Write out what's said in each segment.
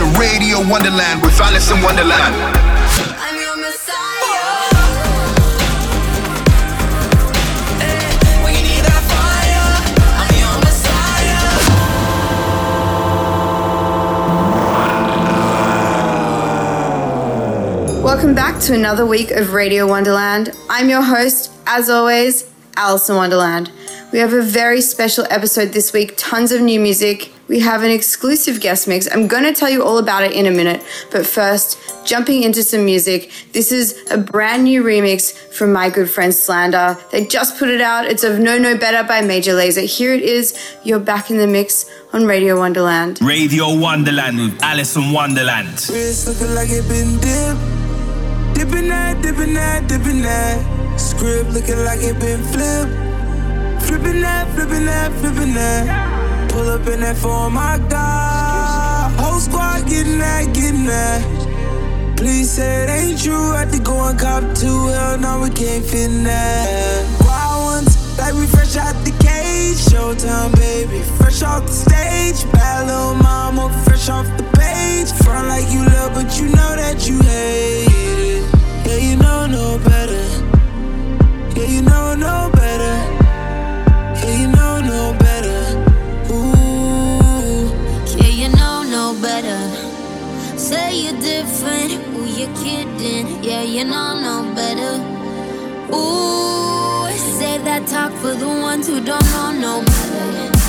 You're listening to Radio Wonderland with Alison Wonderland. I'm your messiah. Eh, when you need that fire, I'm your messiah. Welcome back to another week of Radio Wonderland. I'm your host, as always, Alison Wonderland. We have a very special episode this week, tons of new music. We have an exclusive guest mix. I'm going to tell you all about it in a minute, but first, jumping into some music. This is a brand new remix from my good friend Slander. They just put it out. It's of Know No Better by Major Lazer. Here it is. You're back in the mix on Radio Wonderland. Radio Wonderland with Alison Wonderland. Wrist looking like it been dipped. Dipping that, dipping that, dipping that. Script looking like it been flipped. Flipping that, flipping that, flipping that. Pull up in that for my God. Whole squad getting that, getting that. Please say it ain't true. To go and cop two. Hell no, we can't fit in that. Wild ones, like we fresh out the cage. Showtime, baby, fresh off the stage. Bad little mama, fresh off the page. Front like you love, but you know that you hate it. Yeah, you know no better. Yeah, you know no better. Say you're different, ooh, you're kidding. Yeah, you know no better. Ooh, save that talk for the ones who don't know no better.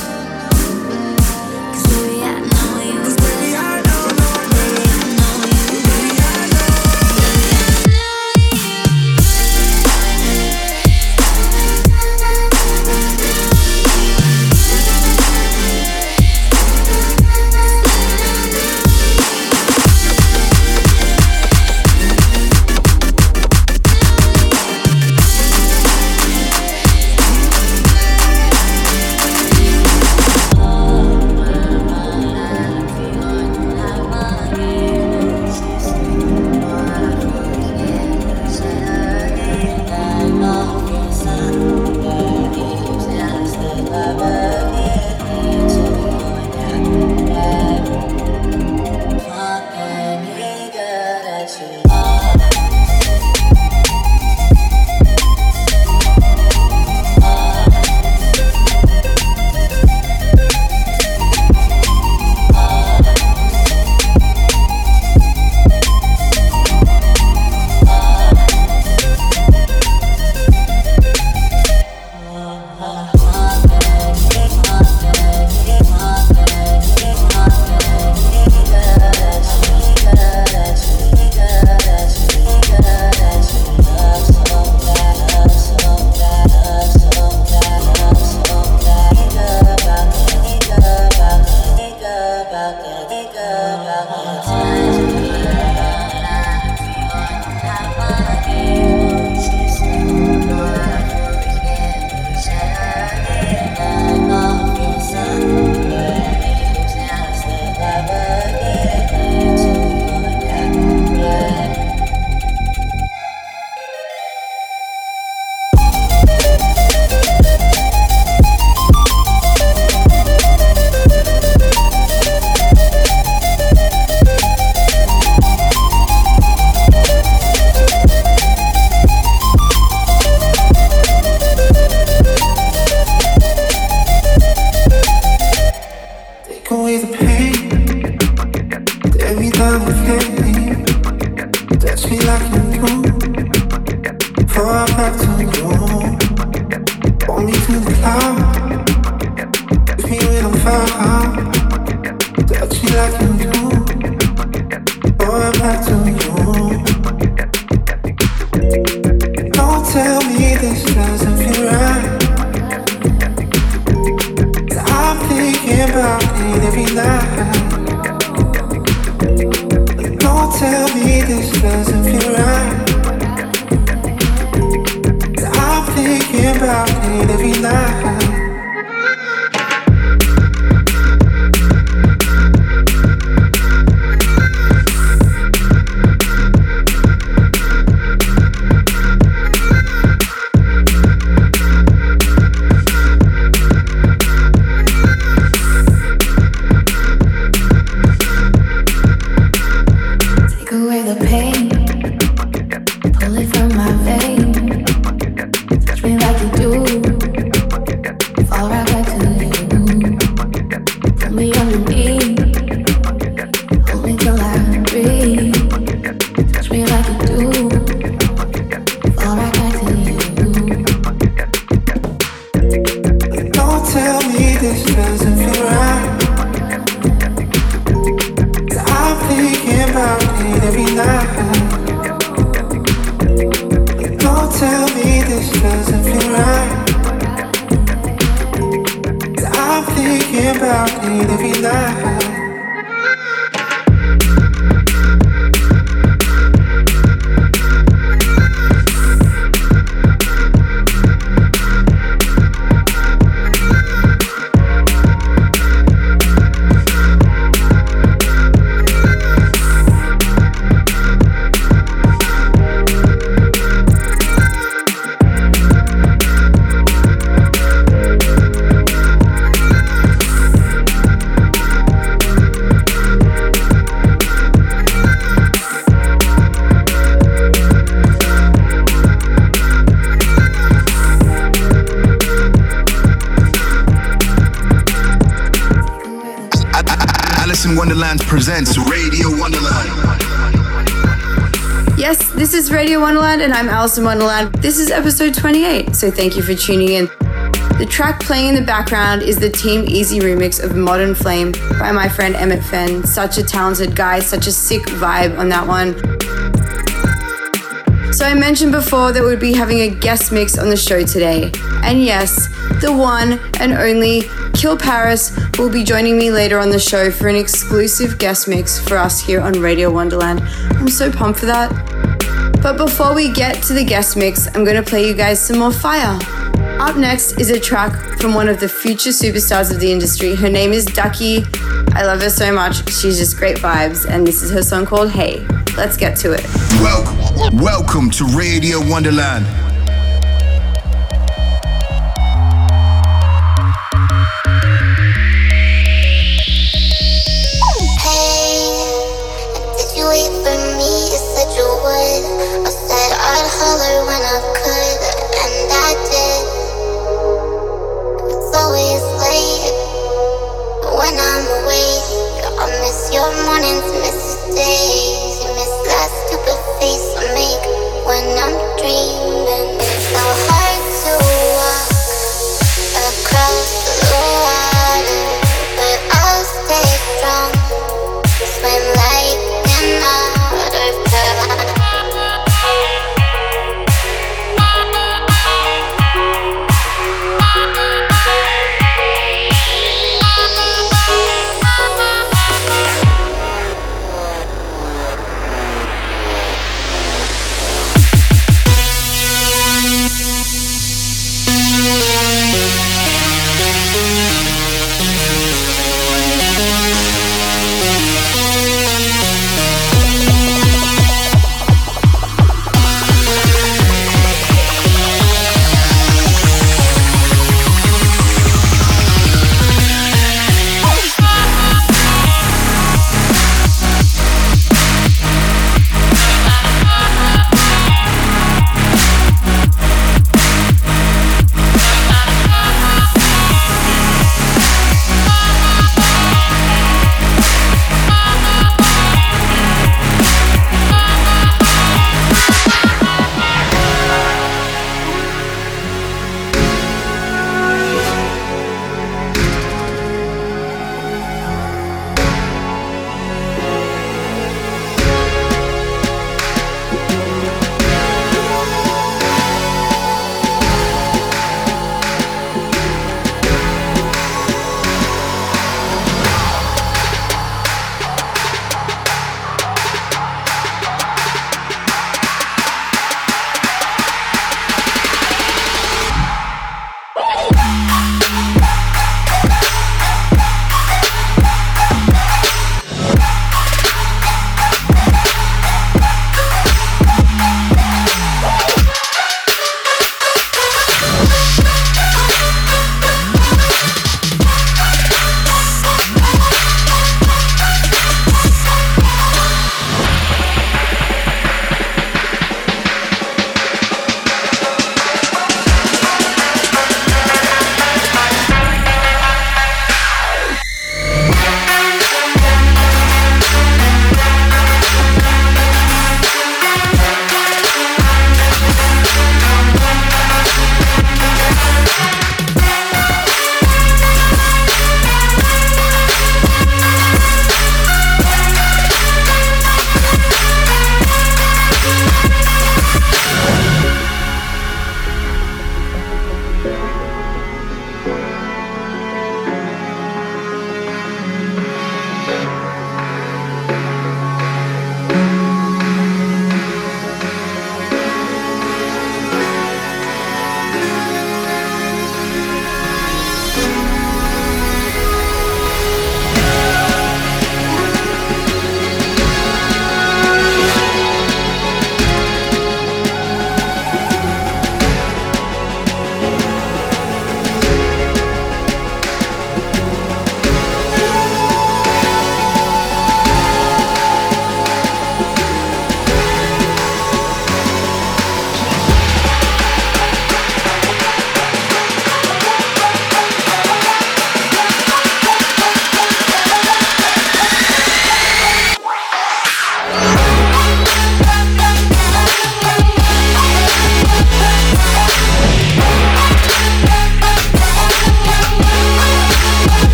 tell me this doesn't feel right. I'm thinking about it every night. And Wonderland. This is episode 28, so thank you for tuning in. The track playing in the background is the Team Easy remix of Modern Flame by my friend Emmit Fenn. Such a talented guy, such a sick vibe on that one. So, I mentioned before that we'd be having a guest mix on the show today. And yes, the one and only Kill Paris will be joining me later on the show for an exclusive guest mix for us here on Radio Wonderland. I'm so pumped for that. But before we get to the guest mix, I'm going to play you guys some more fire. Up next is a track from one of the future superstars of the industry. Her name is Ducky. I love her so much. She's just great vibes, and this is her song called Hey. Let's get to it. Welcome, welcome to Radio Wonderland.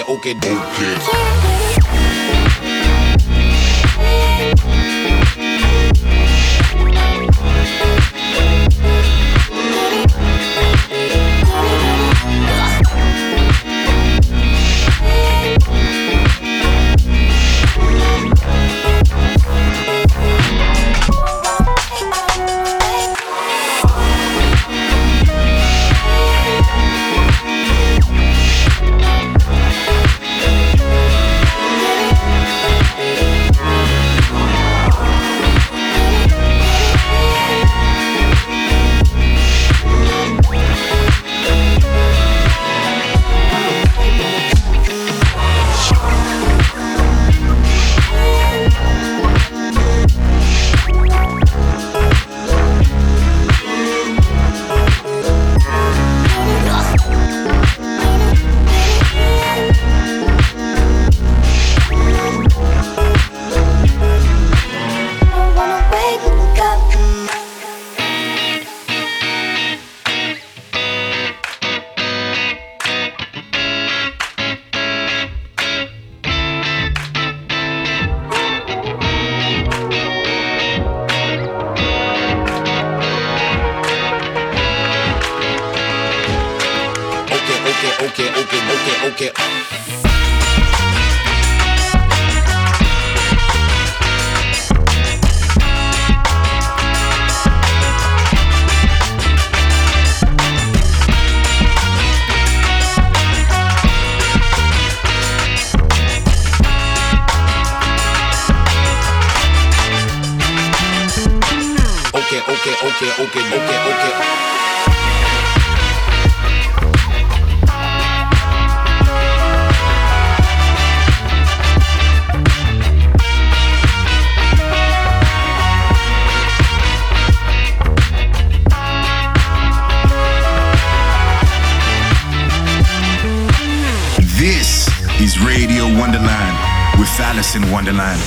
Okay, okay, okay, Wonderland.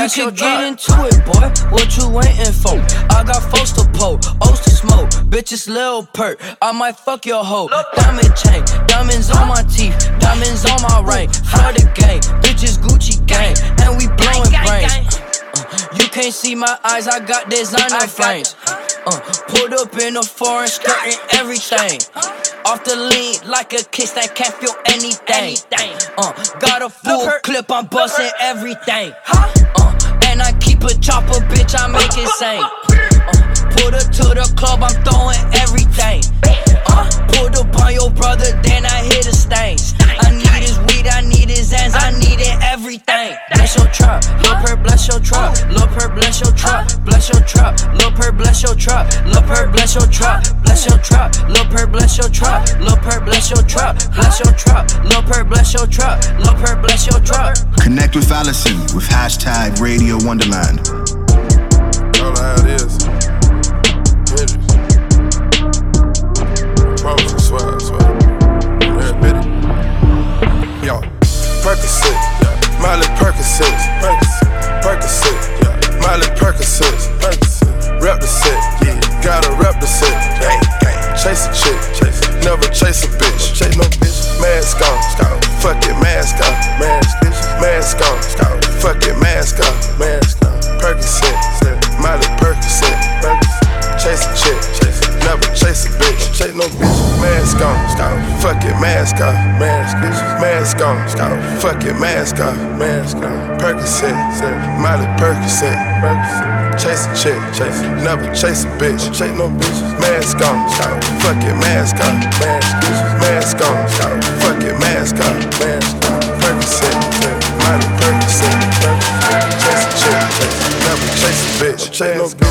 Bless your. Get into it, boy. What you waiting for? I got folks to pull, O's to smoke. Bitches Lil Perk. I might fuck your hoe. Diamond chain. Diamonds on my teeth. Diamonds on my ring. For the game. Bitches Gucci gang. And we blowing brains. Uh, you can't see my eyes, I got designer frames. Uh, pulled up in a foreign skirt and everything. Off the lean like a kiss that can't feel anything. Uh, got a full clip, I'm busting everything. Uh, and I keep a chopper, bitch, I make it sing. Uh, put her to the club, I'm throwing everything. Uh, pulled up on your brother, then I hit a stain. I need his weed, I need his ends, I needed everything. Bless your truck, Lil Per, bless your truck, Lil Per, bless your truck, bless your truck, Lil Per, bless your truck, Lil Per, bless your truck, bless your truck, Lil Per, bless your truck, Lil Per, bless your truck, bless your truck, Lil Per, bless your truck, Lil Per, bless your truck. Connect with Alison with hashtag Radio Wonderland. All I have is Hendrix. Promise, Percocet. Miley Percocet, Percocet. Miley Percocet. Rep the set, yeah. Gotta rep the set, gang, gang. Chase a chick, chase. Never chase a bitch, chase no bitch. Mask on. Fuck it, mask on, mask. Mask on. Fuck it, mask on, mask on. Mask on, mask. Mask on. Fuck it, mask on, mask on. Percocet, Miley Percocet. Chase a chick, chase. Never chase a bitch, chase no bitch. Mask on. Fuck it, mask on, mask. Mask on. Fuck it, mask on, mask on. Percocet, Percocet, Percocet. Chase a chick, chase. Never chase a bitch, chase no bitch.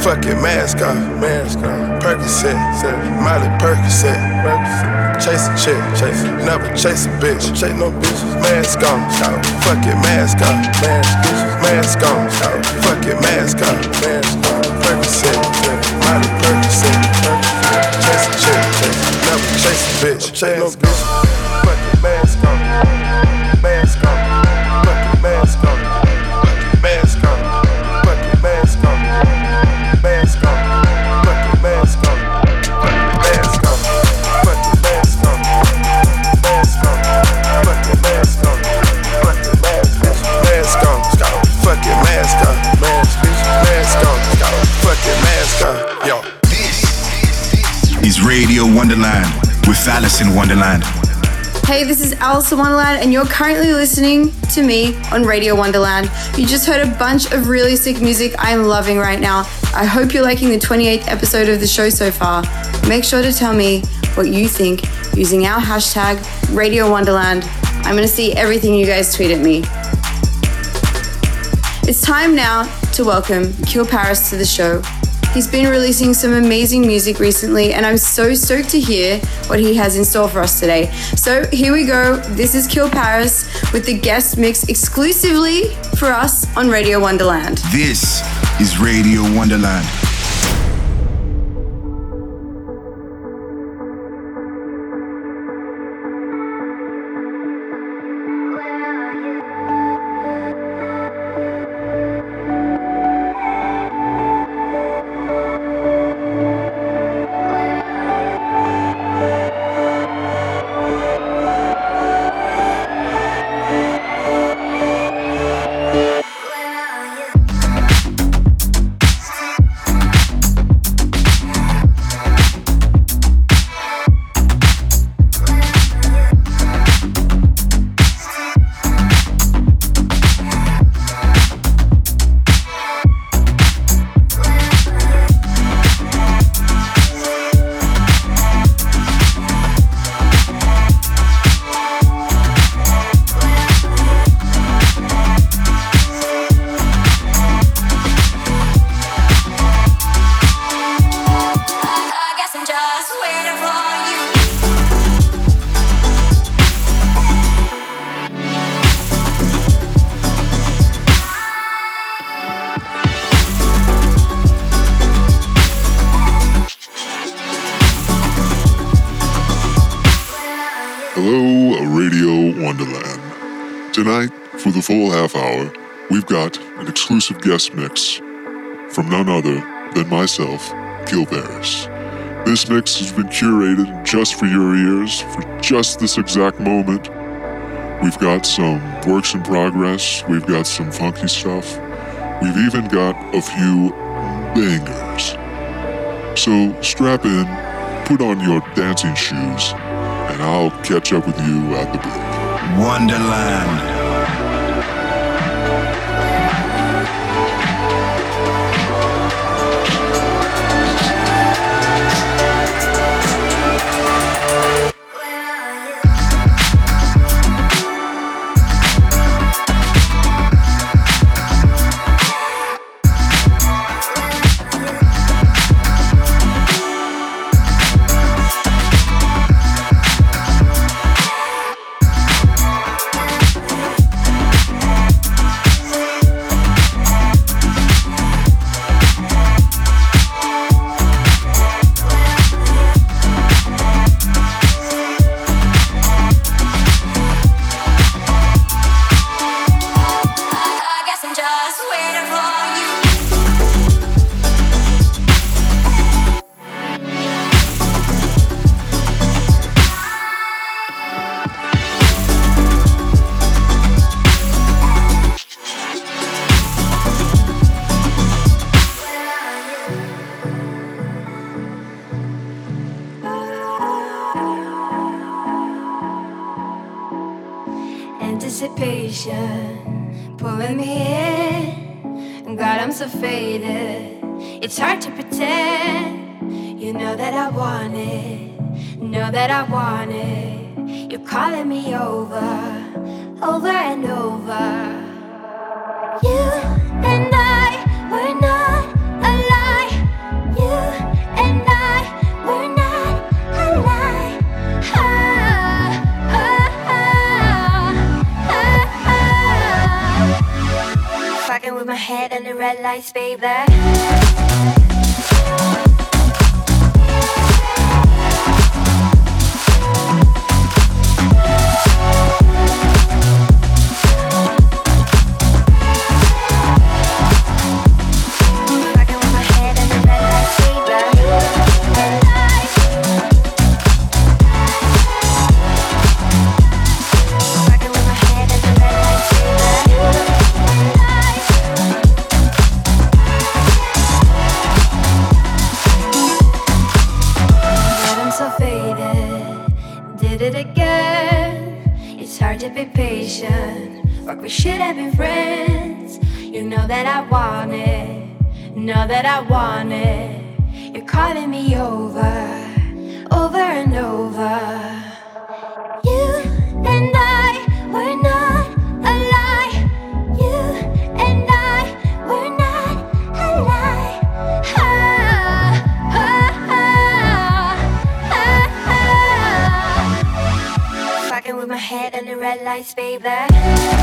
Fuck it, mask on, mask on. Percocet, Miley Percocet. Chase a chick, chase. Never chase a bitch, chase no bitch. Mask on. Fuck it, mask on, mask. Mask on. Fuck it, mask on, mask on. Percocet, Miley Percocet. Chase a chick, chase. Never chase a bitch, chase no bitch. With Alison Wonderland. Hey, this is Alison Wonderland, and you're currently listening to me on Radio Wonderland. You just heard a bunch of really sick music I'm loving right now. I hope you're liking the 28th episode of the show so far. Make sure to tell me what you think using our hashtag Radio Wonderland. I'm gonna see everything you guys tweet at me. It's time now to welcome Kill Paris to the show. He's been releasing some amazing music recently, and I'm so stoked to hear what he has in store for us today. So here we go. This is Kill Paris with the guest mix exclusively for us on Radio Wonderland. This is Radio Wonderland. The full half hour, we've got an exclusive guest mix from none other than myself, Kill Paris. This mix has been curated just for your ears, for just this exact moment. We've got some works in progress, we've got some funky stuff, we've even got a few bangers. So strap in, put on your dancing shoes, and I'll catch up with you at the break. Wonderland. Anticipation pulling me in. God, I'm so faded. It's hard to pretend. You know that I want it. Know that I want it. You're calling me over, over and over. You and Fucking with my head under red lights, baby. It. Know that I want it. You're calling me over, over and over. You and I were not alike. You and I were not alike. Ah, ah, ah, ah. Fucking with my head under red lights, baby.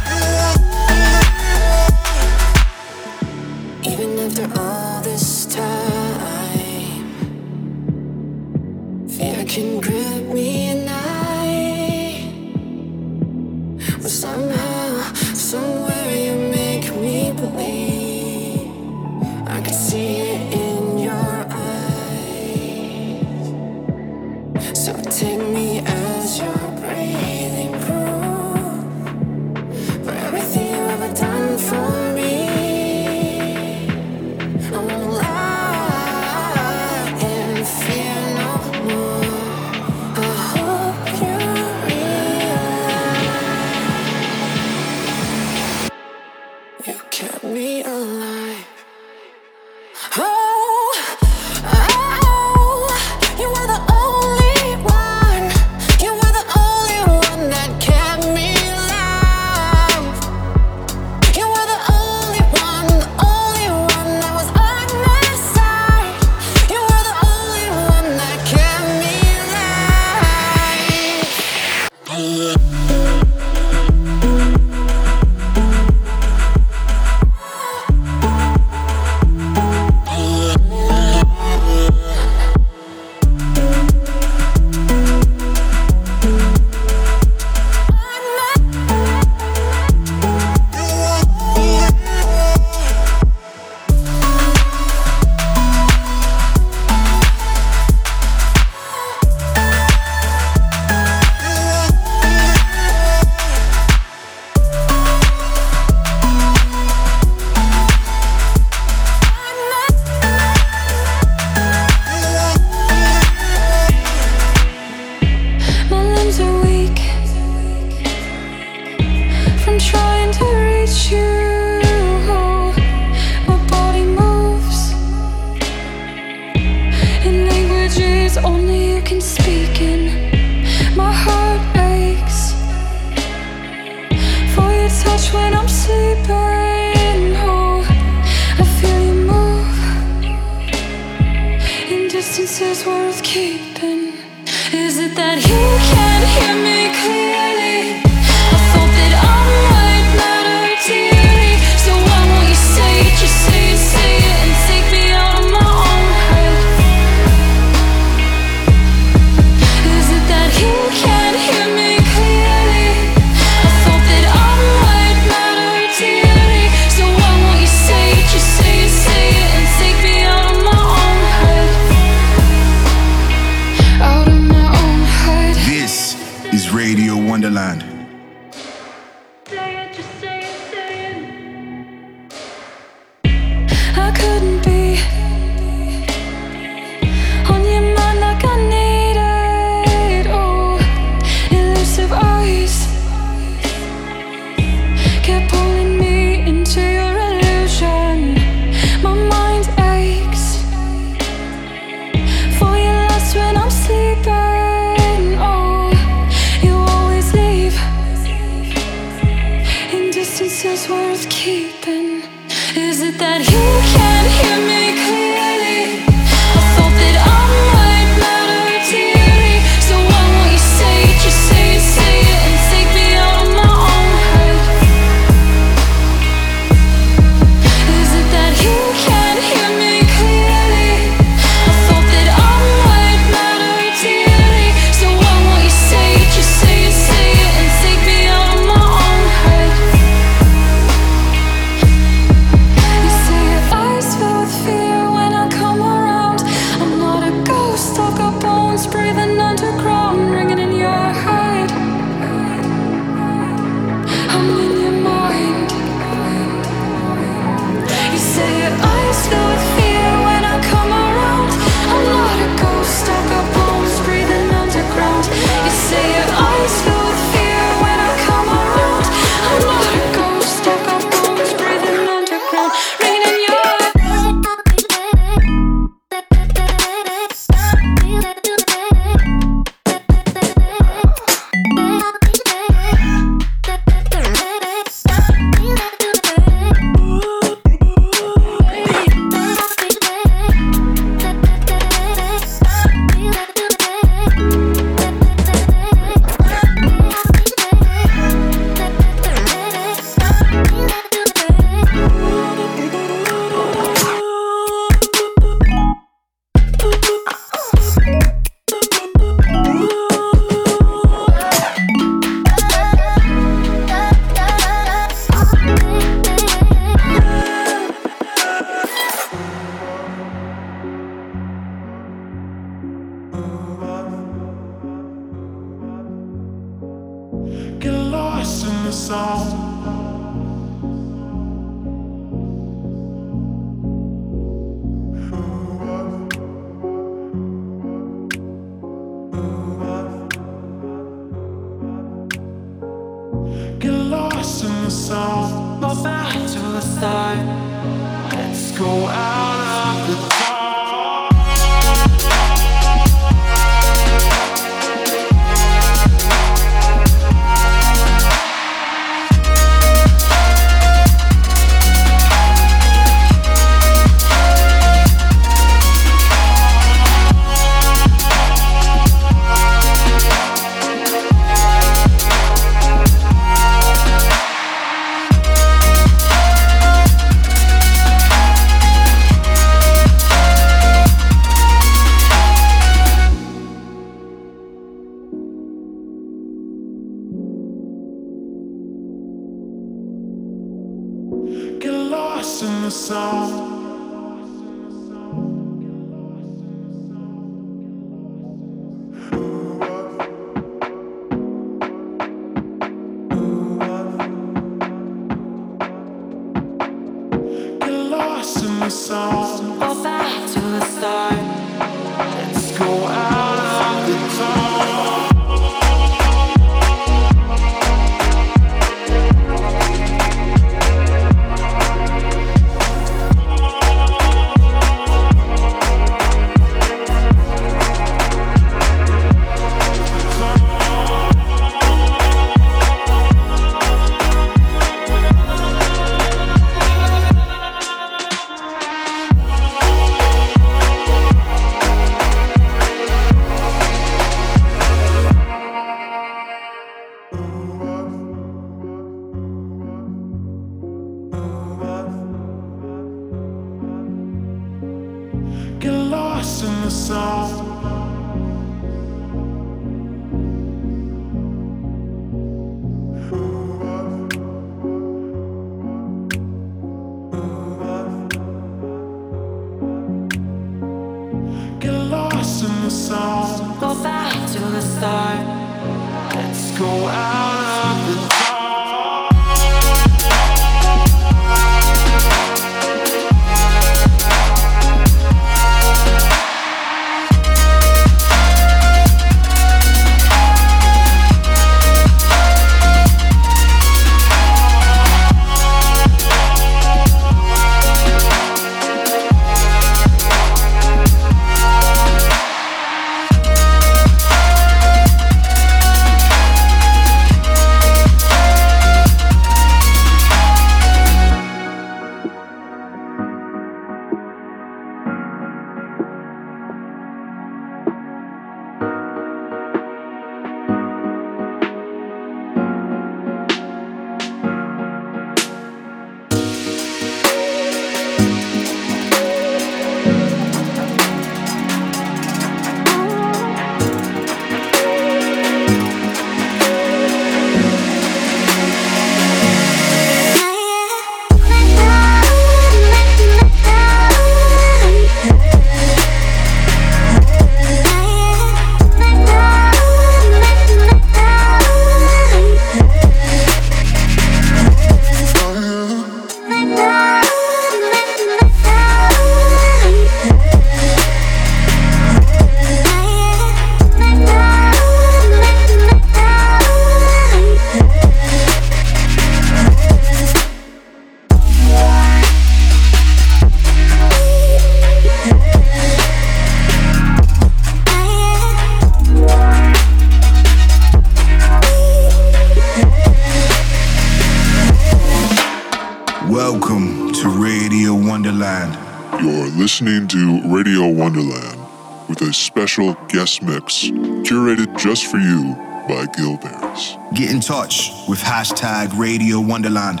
guest mix, curated just for you by Gilberts. Get in touch with hashtag Radio Wonderland.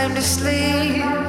Time to sleep.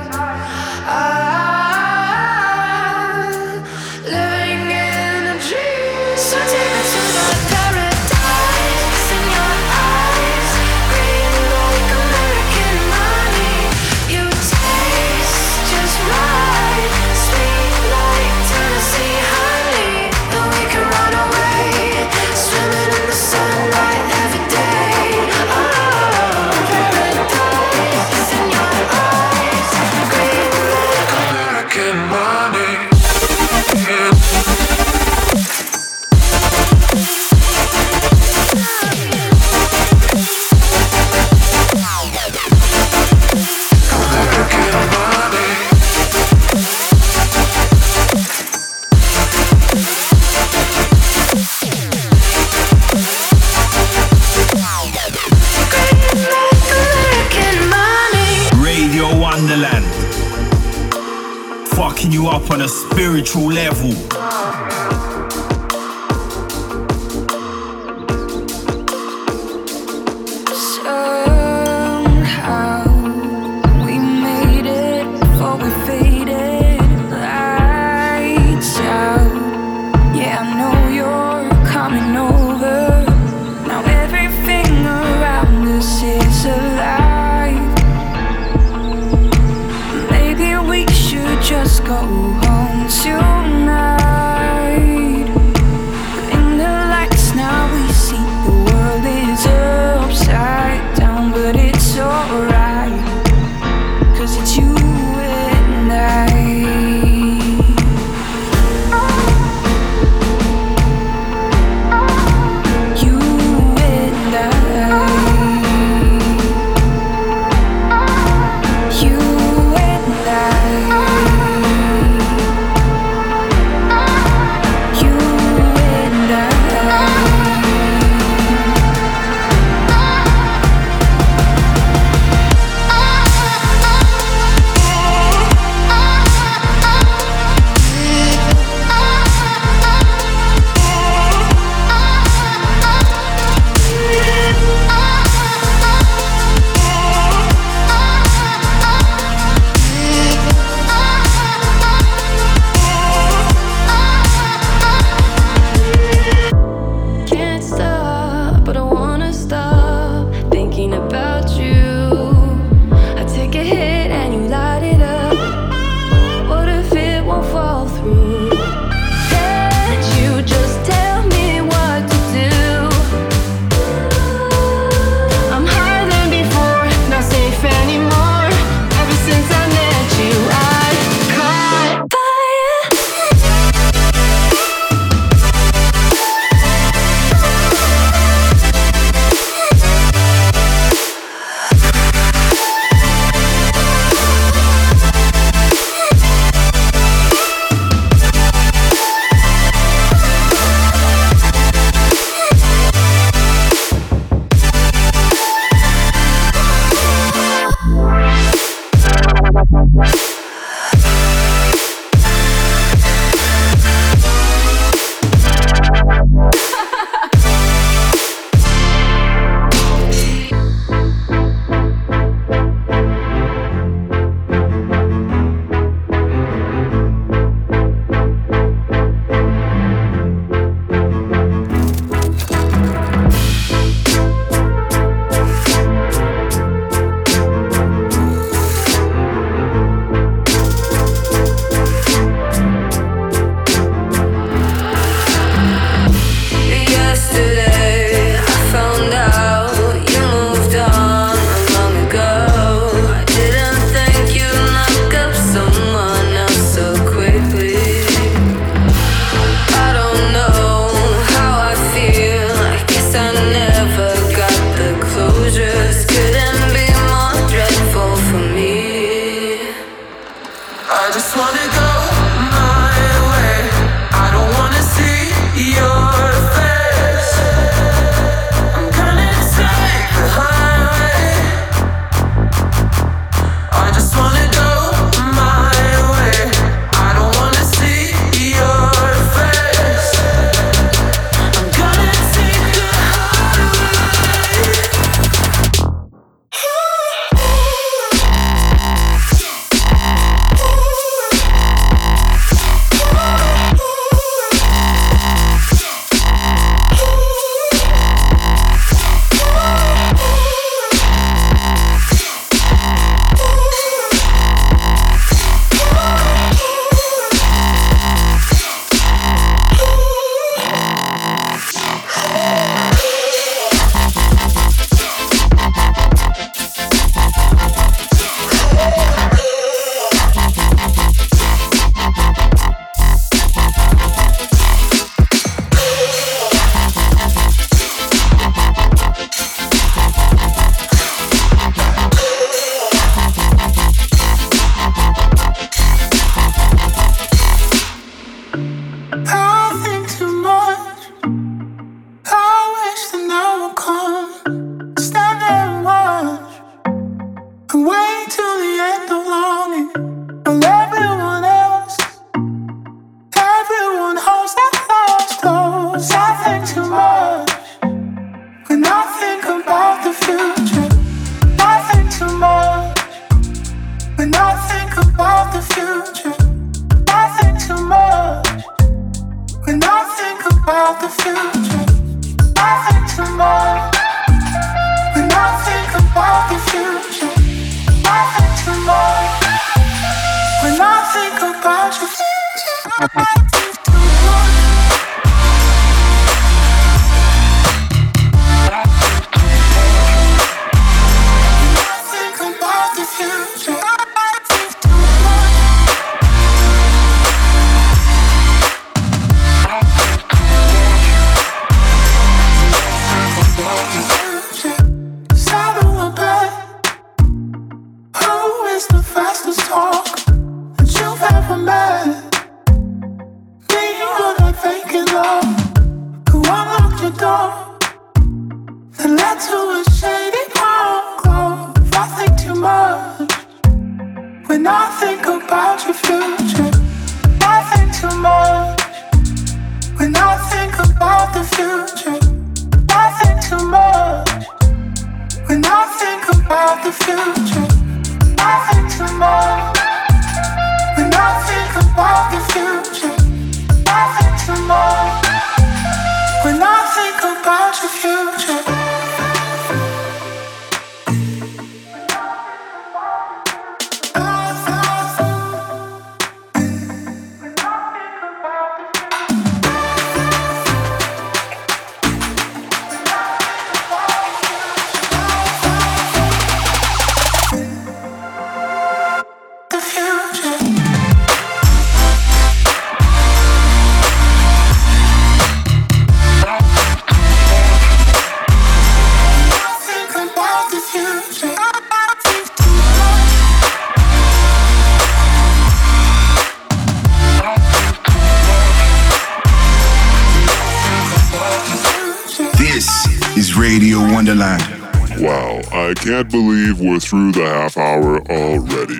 Can't believe we're through the half hour already.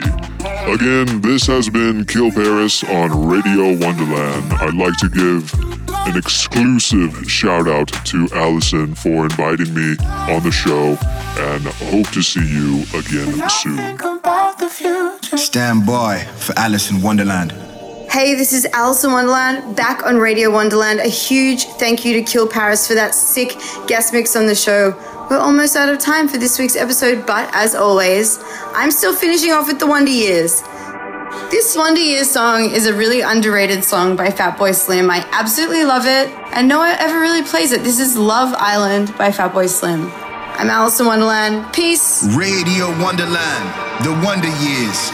Again, this has been Kill Paris on Radio Wonderland. I'd like to give an exclusive shout out to Alison for inviting me on the show and hope to see you again soon. Think about the future. Stand by for Alison Wonderland. Hey, this is Alison Wonderland back on Radio Wonderland. A huge thank you to Kill Paris for that sick guest mix on the show. We're almost out of time for this week's episode, but as always, I'm still finishing off with the Wonder Years. This Wonder Years song is a really underrated song by Fatboy Slim. I absolutely love it, and no one ever really plays it. This is Love Island by Fatboy Slim. I'm Alison Wonderland. Peace. Radio Wonderland. The Wonder Years.